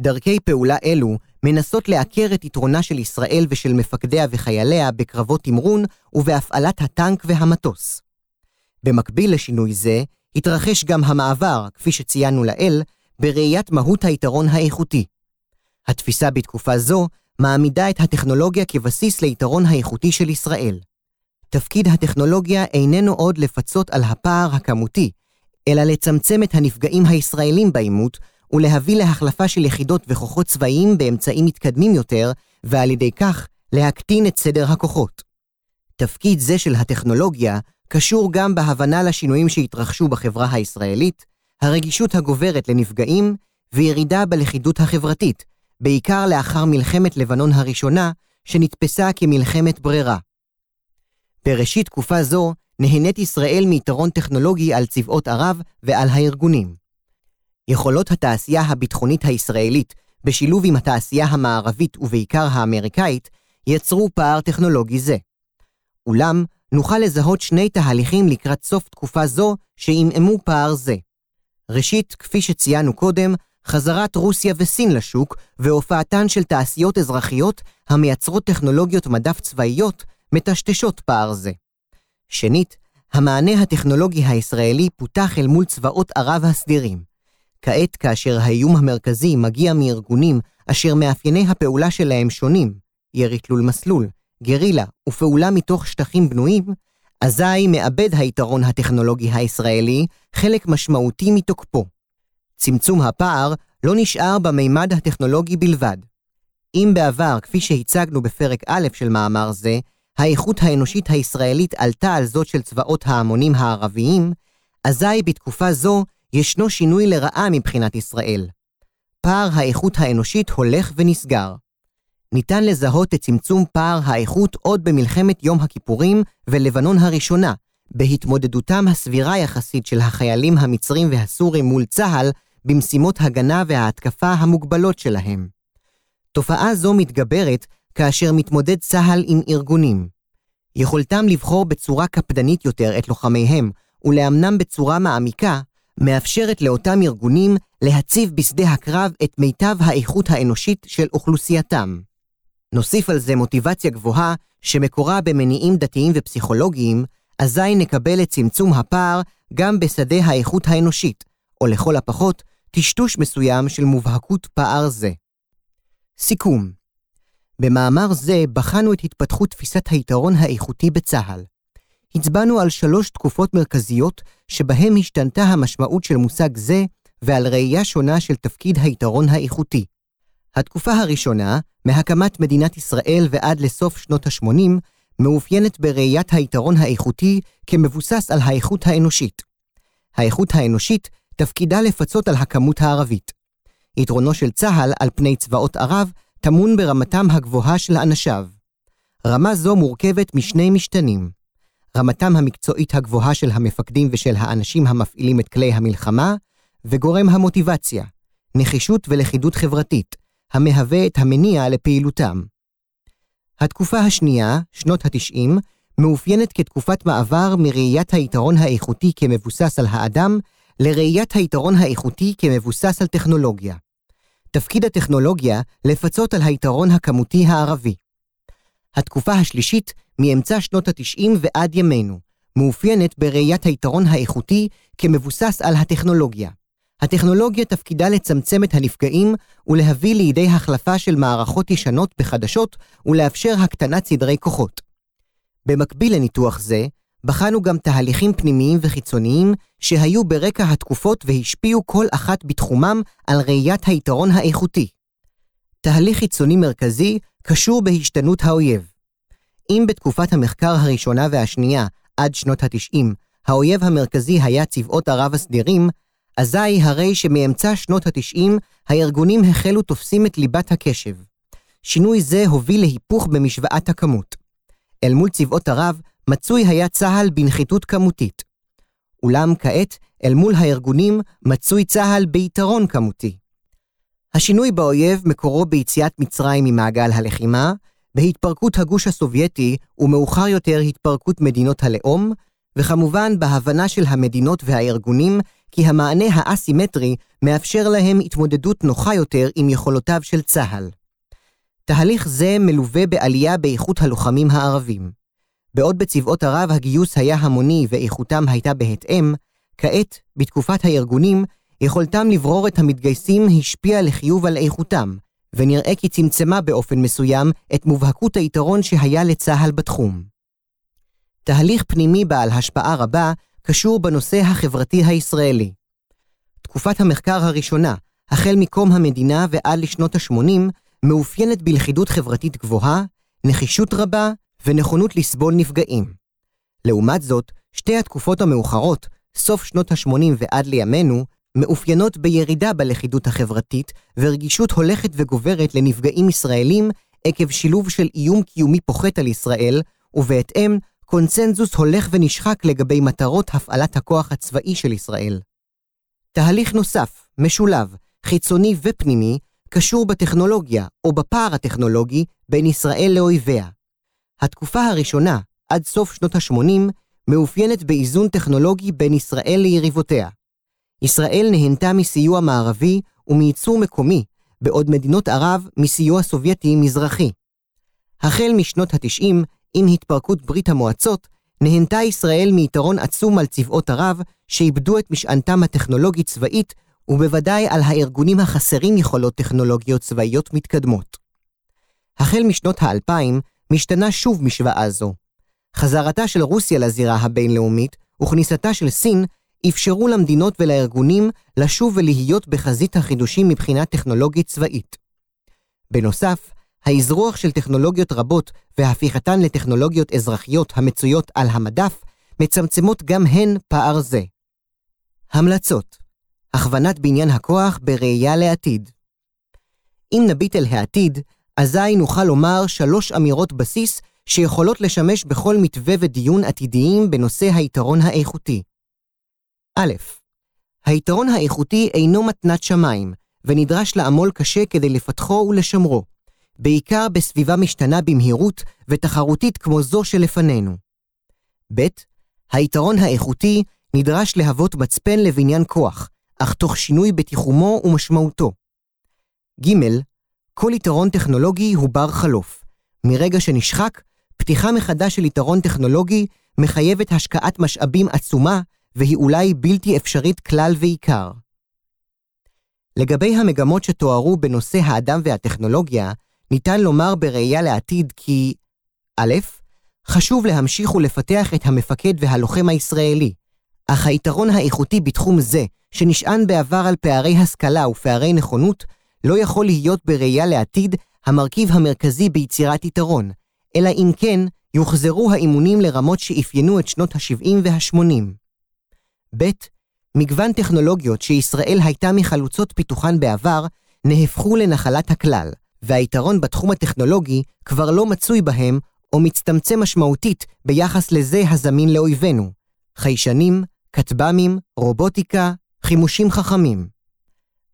Speaker 1: דרכי פעולה אלו מנסות לעקר את יתרונה של ישראל ושל מפקדיה וחייליה בקרבות תמרון ובהפעלת הטנק והמטוס. במקביל לשינוי זה, התרחש גם המעבר, כפי שציינו לעיל, בראיית מהות היתרון האיכותי. התפיסה בתקופה זו מעמידה את הטכנולוגיה כבסיס ליתרון האיכותי של ישראל. תפקיד הטכנולוגיה איננו עוד לפצות על הפער הכמותי, אלא לצמצם את הנפגעים הישראלים בעימות ולהביא להחלפה של יחידות וכוחות צבאיים באמצעים מתקדמים יותר, ועל ידי כך להקטין את סדר הכוחות. תפקיד זה של הטכנולוגיה קשור גם בהבנה לשינויים שהתרחשו בחברה הישראלית, הרגישות הגוברת לנפגעים וירידה בלכידות החברתית, בעיקר לאחר מלחמת לבנון הראשונה, שנתפסה כמלחמת ברירה. בראשית תקופה זו נהנית ישראל מיתרון טכנולוגי על צבאות ערב ועל הארגונים. יכולות התעשייה הביטחונית הישראלית, בשילוב עם התעשייה המערבית ובעיקר האמריקאית, יצרו פער טכנולוגי זה. אולם, נוכל לזהות שני תהליכים לקראת סוף תקופה זו שעמעמו פער זה. ראשית, כפי שציינו קודם, חזרת רוסיה וסין לשוק והופעתן של תעשיות אזרחיות המייצרות טכנולוגיות מדף צבאיות מטשטשות פער זה. שנית, המענה הטכנולוגי הישראלי פותח אל מול צבאות ערב הסדירים. כעת, כאשר האיום המרכזי מגיע מארגונים אשר מאפייני הפעולה שלהם שונים, ירי תלול מסלול, גרילה ופעולה מתוך שטחים בנויים, אזי מאבד היתרון הטכנולוגי הישראלי חלק משמעותי מתוקפו. צמצום הפער לא נשאר במימד הטכנולוגי בלבד. אם בעבר, כפי שהצגנו בפרק א' של מאמר זה, האיכות האנושית הישראלית עלתה על זאת של צבאות ההמונים הערביים, אזי בתקופה זו ישנו שינוי לרעה מבחינת ישראל. פער האיכות האנושית הולך ונסגר. ניתן לזהות את צמצום פער האיכות עוד במלחמת יום הכיפורים ולבנון הראשונה, בהתמודדותם הסבירה יחסית של החיילים המצרים והסורים מול צה"ל במשימות הגנה וההתקפה המוגבלות שלהם. תופעה זו מתגברת כאשר מתמודד צה"ל עם ארגונים. יכולתם לבחור בצורה קפדנית יותר את לוחמיהם ולאמנם בצורה מעמיקה, מאפשרת לאותם ארגונים להציב בשדה הקרב את מיטב האיכות האנושית של אוכלוסייתם. נוסיף על זה מוטיבציה גבוהה שמקורה במניעים דתיים ופסיכולוגיים, אזי נקבל את צמצום הפער גם בשדה האיכות האנושית, או לכל הפחות, טשטוש מסוים של מובהקות פער זה. סיכום במאמר זה בחנו את התפתחות תפיסת היתרון האיכותי בצה"ל. הצבענו על שלוש תקופות מרכזיות שבהן השתנתה המשמעות של מושג זה ועל ראייה שונה של תפקיד היתרון האיכותי. התקופה הראשונה, מהקמת מדינת ישראל ועד לסוף שנות ה-80, מאופיינת בראיית היתרון האיכותי כמבוסס על האיכות האנושית. האיכות האנושית תפקידה לפצות על הכמות הערבית. יתרונו של צה"ל על פני צבאות ערב טמון ברמתם הגבוהה של אנשיו. רמה זו מורכבת משני משתנים. רמתם המקצועית הגבוהה של המפקדים ושל האנשים המפעילים את כלי המלחמה, וגורם המוטיבציה, נחישות ולכידות חברתית, המהווה את המניע לפעילותם. התקופה השנייה, שנות ה-90, מאופיינת כתקופת מעבר מראיית היתרון האיכותי כמבוסס על האדם, לראיית היתרון האיכותי כמבוסס על טכנולוגיה. תפקיד הטכנולוגיה לפצות על היתרון הכמותי הערבי. התקופה השלישית, מאמצע שנות ה-90 ועד ימינו, מאופיינת בראיית היתרון האיכותי כמבוסס על הטכנולוגיה. הטכנולוגיה תפקידה לצמצם את הנפגעים ולהביא לידי החלפה של מערכות ישנות בחדשות ולאפשר הקטנת סדרי כוחות. במקביל לניתוח זה, בחנו גם תהליכים פנימיים וחיצוניים שהיו ברקע התקופות והשפיעו כל אחת בתחומם על ראיית היתרון האיכותי. תהליך חיצוני מרכזי קשור בהשתנות האויב. אם בתקופת המחקר הראשונה והשנייה, עד שנות ה-90, האויב המרכזי היה צבאות ערב הסדירים, אזי הרי שמאמצע שנות ה-90 הארגונים החלו תופסים את ליבת הקשב. שינוי זה הוביל להיפוך במשוואת הכמות. אל מול צבאות ערב מצוי היה צה"ל בנחיתות כמותית. אולם כעת, אל מול הארגונים, מצוי צה"ל ביתרון כמותי. השינוי באויב מקורו ביציאת מצרים ממעגל הלחימה, בהתפרקות הגוש הסובייטי ומאוחר יותר התפרקות מדינות הלאום, וכמובן בהבנה של המדינות והארגונים כי המענה האסימטרי מאפשר להם התמודדות נוחה יותר עם יכולותיו של צה"ל. תהליך זה מלווה בעלייה באיכות הלוחמים הערבים. בעוד בצבאות ערב הגיוס היה המוני ואיכותם הייתה בהתאם, כעת, בתקופת הארגונים, יכולתם לברור את המתגייסים השפיעה לחיוב על איכותם, ונראה כי צמצמה באופן מסוים את מובהקות היתרון שהיה לצה"ל בתחום. תהליך פנימי בעל השפעה רבה קשור בנושא החברתי הישראלי. תקופת המחקר הראשונה, החל מקום המדינה ועד לשנות ה-80, מאופיינת בלכידות חברתית גבוהה, נחישות רבה ונכונות לסבול נפגעים. לעומת זאת, שתי התקופות המאוחרות, סוף שנות ה-80 ועד לימינו, מאופיינות בירידה בלכידות החברתית ורגישות הולכת וגוברת לנפגעים ישראלים עקב שילוב של איום קיומי פוחת על ישראל, ובהתאם, קונצנזוס הולך ונשחק לגבי מטרות הפעלת הכוח הצבאי של ישראל. תהליך נוסף, משולב, חיצוני ופנימי, קשור בטכנולוגיה או בפער הטכנולוגי בין ישראל לאויביה. התקופה הראשונה, עד סוף שנות ה-80, מאופיינת באיזון טכנולוגי בין ישראל ליריבותיה. ישראל נהנתה מסיוע מערבי ומייצור מקומי, בעוד מדינות ערב מסיוע סובייטי מזרחי. החל משנות ה-90, עם התפרקות ברית המועצות, נהנתה ישראל מיתרון עצום על צבאות ערב, שאיבדו את משענתם הטכנולוגית-צבאית, ובוודאי על הארגונים החסרים יכולות טכנולוגיות צבאיות מתקדמות. החל משנות האלפיים, משתנה שוב משוואה זו. חזרתה של רוסיה לזירה הבינלאומית וכניסתה של סין אפשרו למדינות ולארגונים לשוב ולהיות בחזית החידושים מבחינה טכנולוגית צבאית. בנוסף, האזרוח של טכנולוגיות רבות והפיכתן לטכנולוגיות אזרחיות המצויות על המדף, מצמצמות גם הן פער זה. המלצות הכוונת בניין הכוח בראייה לעתיד. אם נביט אל העתיד, אזי נוכל לומר שלוש אמירות בסיס שיכולות לשמש בכל מתווה ודיון עתידיים בנושא היתרון האיכותי. א. היתרון האיכותי אינו מתנת שמיים, ונדרש לעמול קשה כדי לפתחו ולשמרו, בעיקר בסביבה משתנה במהירות ותחרותית כמו זו שלפנינו. ב. היתרון האיכותי נדרש להוות מצפן לבניין כוח, אך תוך שינוי בתיחומו ומשמעותו. ג. כל יתרון טכנולוגי הוא בר חלוף. מרגע שנשחק, פתיחה מחדש של יתרון טכנולוגי מחייבת השקעת משאבים עצומה, והיא אולי בלתי אפשרית כלל ועיקר. לגבי המגמות שתוארו בנושא האדם והטכנולוגיה, ניתן לומר בראייה לעתיד כי א', חשוב להמשיך ולפתח את המפקד והלוחם הישראלי, אך היתרון האיכותי בתחום זה, שנשען בעבר על פערי השכלה ופערי נכונות, לא יכול להיות בראייה לעתיד המרכיב המרכזי ביצירת יתרון, אלא אם כן יוחזרו האימונים לרמות שאפיינו את שנות ה-70 וה-80. ב. מגוון טכנולוגיות שישראל הייתה מחלוצות פיתוחן בעבר, נהפכו לנחלת הכלל, והיתרון בתחום הטכנולוגי כבר לא מצוי בהם או מצטמצם משמעותית ביחס לזה הזמין לאויבינו. חיישנים, כטב"מים, רובוטיקה, חימושים חכמים.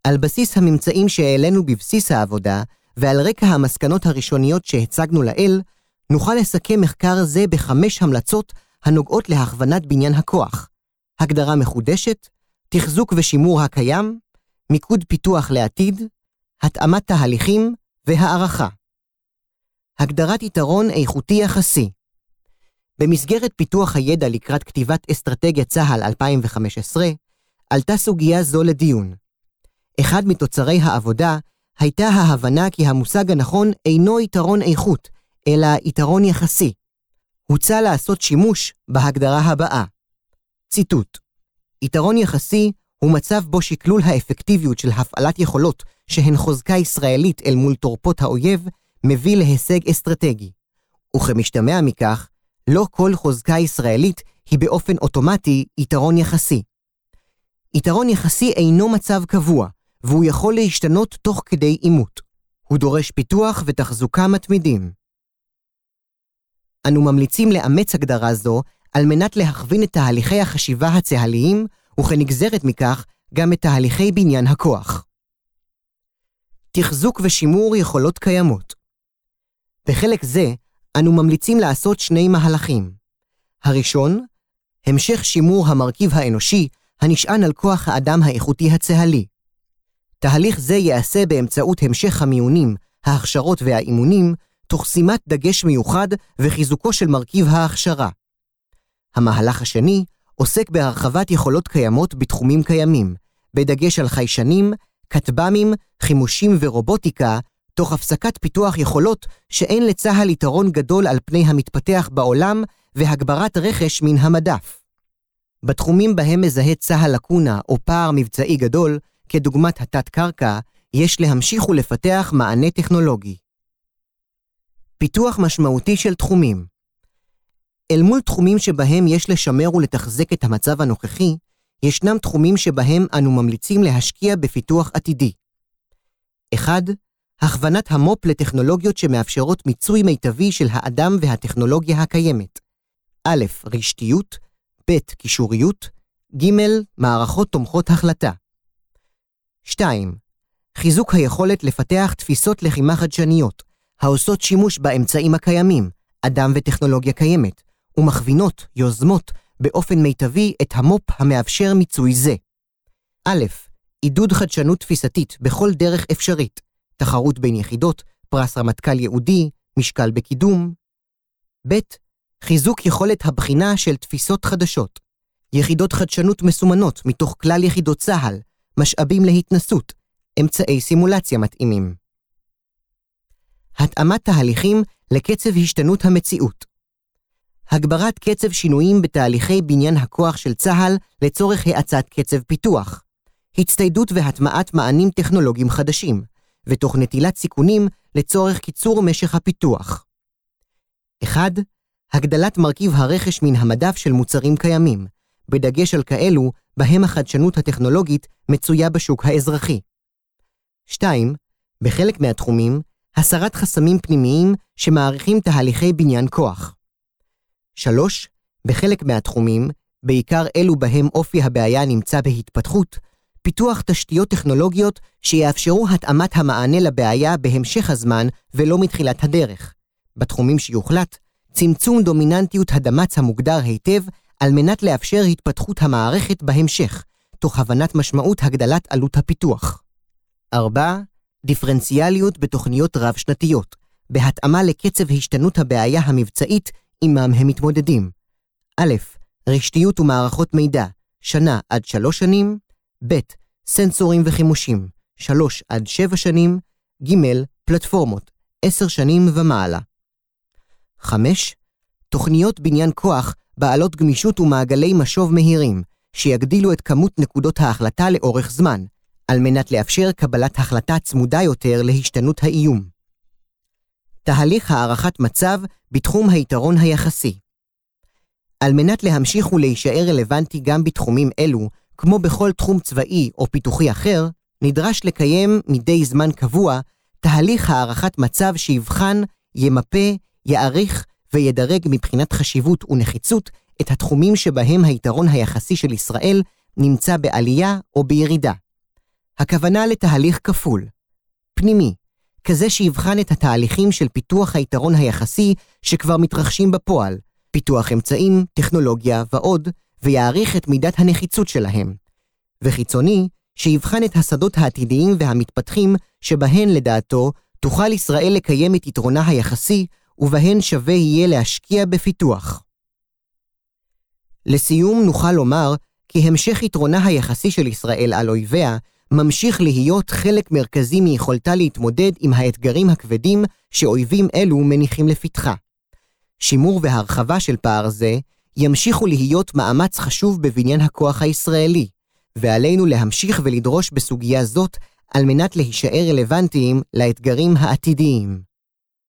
Speaker 1: על בסיס הממצאים שהעלינו בבסיס העבודה, ועל רקע המסקנות הראשוניות שהצגנו לעיל, נוכל לסכם מחקר זה בחמש המלצות הנוגעות להכוונת בניין הכוח. הגדרה מחודשת, תחזוק ושימור הקיים, מיקוד פיתוח לעתיד, התאמת תהליכים והערכה. הגדרת יתרון איכותי יחסי במסגרת פיתוח הידע לקראת כתיבת אסטרטגיית צה"ל 2015, עלתה סוגיה זו לדיון. אחד מתוצרי העבודה הייתה ההבנה כי המושג הנכון אינו יתרון איכות, אלא יתרון יחסי. הוצע לעשות שימוש בהגדרה הבאה. ציטוט: יתרון יחסי הוא מצב בו שקלול האפקטיביות של הפעלת יכולות שהן חוזקה ישראלית אל מול תורפות האויב, מביא להישג אסטרטגי. וכמשתמע מכך, לא כל חוזקה ישראלית היא באופן אוטומטי יתרון יחסי. יתרון יחסי אינו מצב קבוע, והוא יכול להשתנות תוך כדי עימות. הוא דורש פיתוח ותחזוקה מתמידים. אנו ממליצים לאמץ הגדרה זו על מנת להכווין את תהליכי החשיבה הצה"ליים, וכנגזרת מכך, גם את תהליכי בניין הכוח. תחזוק ושימור יכולות קיימות. בחלק זה, אנו ממליצים לעשות שני מהלכים. הראשון, המשך שימור המרכיב האנושי, הנשען על כוח האדם האיכותי הצה"לי. תהליך זה ייעשה באמצעות המשך המיונים, ההכשרות והאימונים, תוך שימת דגש מיוחד וחיזוקו של מרכיב ההכשרה. המהלך השני עוסק בהרחבת יכולות קיימות בתחומים קיימים, בדגש על חיישנים, כטב"מים, חימושים ורובוטיקה, תוך הפסקת פיתוח יכולות שאין לצה"ל יתרון גדול על פני המתפתח בעולם והגברת רכש מן המדף. בתחומים בהם מזהה צה"ל לקונה או פער מבצעי גדול, כדוגמת התת-קרקע, יש להמשיך ולפתח מענה טכנולוגי. פיתוח משמעותי של תחומים אל מול תחומים שבהם יש לשמר ולתחזק את המצב הנוכחי, ישנם תחומים שבהם אנו ממליצים להשקיע בפיתוח עתידי. 1. הכוונת המו"פ לטכנולוגיות שמאפשרות מיצוי מיטבי של האדם והטכנולוגיה הקיימת. א', רשתיות, ב', קישוריות, ג', מערכות תומכות החלטה. 2. חיזוק היכולת לפתח תפיסות לחימה חדשניות, העושות שימוש באמצעים הקיימים, אדם וטכנולוגיה קיימת, ומכווינות, יוזמות, באופן מיטבי את המו"פ המאפשר מיצוי זה. א', עידוד חדשנות תפיסתית בכל דרך אפשרית, תחרות בין יחידות, פרס רמטכ"ל ייעודי, משקל בקידום. ב. חיזוק יכולת הבחינה של תפיסות חדשות. יחידות חדשנות מסומנות מתוך כלל יחידות צה"ל, משאבים להתנסות, אמצעי סימולציה מתאימים. התאמת תהליכים לקצב השתנות המציאות. הגברת קצב שינויים בתהליכי בניין הכוח של צה"ל לצורך האצת קצב פיתוח. הצטיידות והטמעת מענים טכנולוגיים חדשים, ותוך נטילת סיכונים לצורך קיצור משך הפיתוח. 1. הגדלת מרכיב הרכש מן המדף של מוצרים קיימים, בדגש על כאלו בהם החדשנות הטכנולוגית מצויה בשוק האזרחי. 2. בחלק מהתחומים, הסרת חסמים פנימיים שמעריכים תהליכי בניין כוח. 3. בחלק מהתחומים, בעיקר אלו בהם אופי הבעיה נמצא בהתפתחות, פיתוח תשתיות טכנולוגיות שיאפשרו התאמת המענה לבעיה בהמשך הזמן ולא מתחילת הדרך. בתחומים שיוחלט, צמצום דומיננטיות הדמ"ץ המוגדר היטב על מנת לאפשר התפתחות המערכת בהמשך, תוך הבנת משמעות הגדלת עלות הפיתוח. 4. דיפרנציאליות בתוכניות רב-שנתיות, בהתאמה לקצב השתנות הבעיה המבצעית עמם הם מתמודדים. א', רשתיות ומערכות מידע, שנה עד שלוש שנים, ב', סנסורים וחימושים, שלוש עד שבע שנים, ג', פלטפורמות, עשר שנים ומעלה. 5. תוכניות בניין כוח בעלות גמישות ומעגלי משוב מהירים, שיגדילו את כמות נקודות ההחלטה לאורך זמן, על מנת לאפשר קבלת החלטה צמודה יותר להשתנות האיום. תהליך הערכת מצב בתחום היתרון היחסי. על מנת להמשיך ולהישאר רלוונטי גם בתחומים אלו, כמו בכל תחום צבאי או פיתוחי אחר, נדרש לקיים מדי זמן קבוע תהליך הערכת מצב שיבחן, ימפה, יעריך וידרג מבחינת חשיבות ונחיצות את התחומים שבהם היתרון היחסי של ישראל נמצא בעלייה או בירידה. הכוונה לתהליך כפול, פנימי, כזה שיבחן את התהליכים של פיתוח היתרון היחסי שכבר מתרחשים בפועל, פיתוח אמצעים, טכנולוגיה ועוד, ויעריך את מידת הנחיצות שלהם. וחיצוני, שיבחן את השדות העתידיים והמתפתחים שבהן לדעתו תוכל ישראל לקיים את יתרונה היחסי ובהן שווה יהיה להשקיע בפיתוח. לסיום נוכל לומר כי המשך יתרונה היחסי של ישראל על אויביה ממשיך להיות חלק מרכזי מיכולתה להתמודד עם האתגרים הכבדים שאויבים אלו מניחים לפתחה. שימור והרחבה של פער זה ימשיכו להיות מאמץ חשוב בבניין הכוח הישראלי, ועלינו להמשיך ולדרוש בסוגיה זאת על מנת להישאר רלוונטיים לאתגרים העתידיים.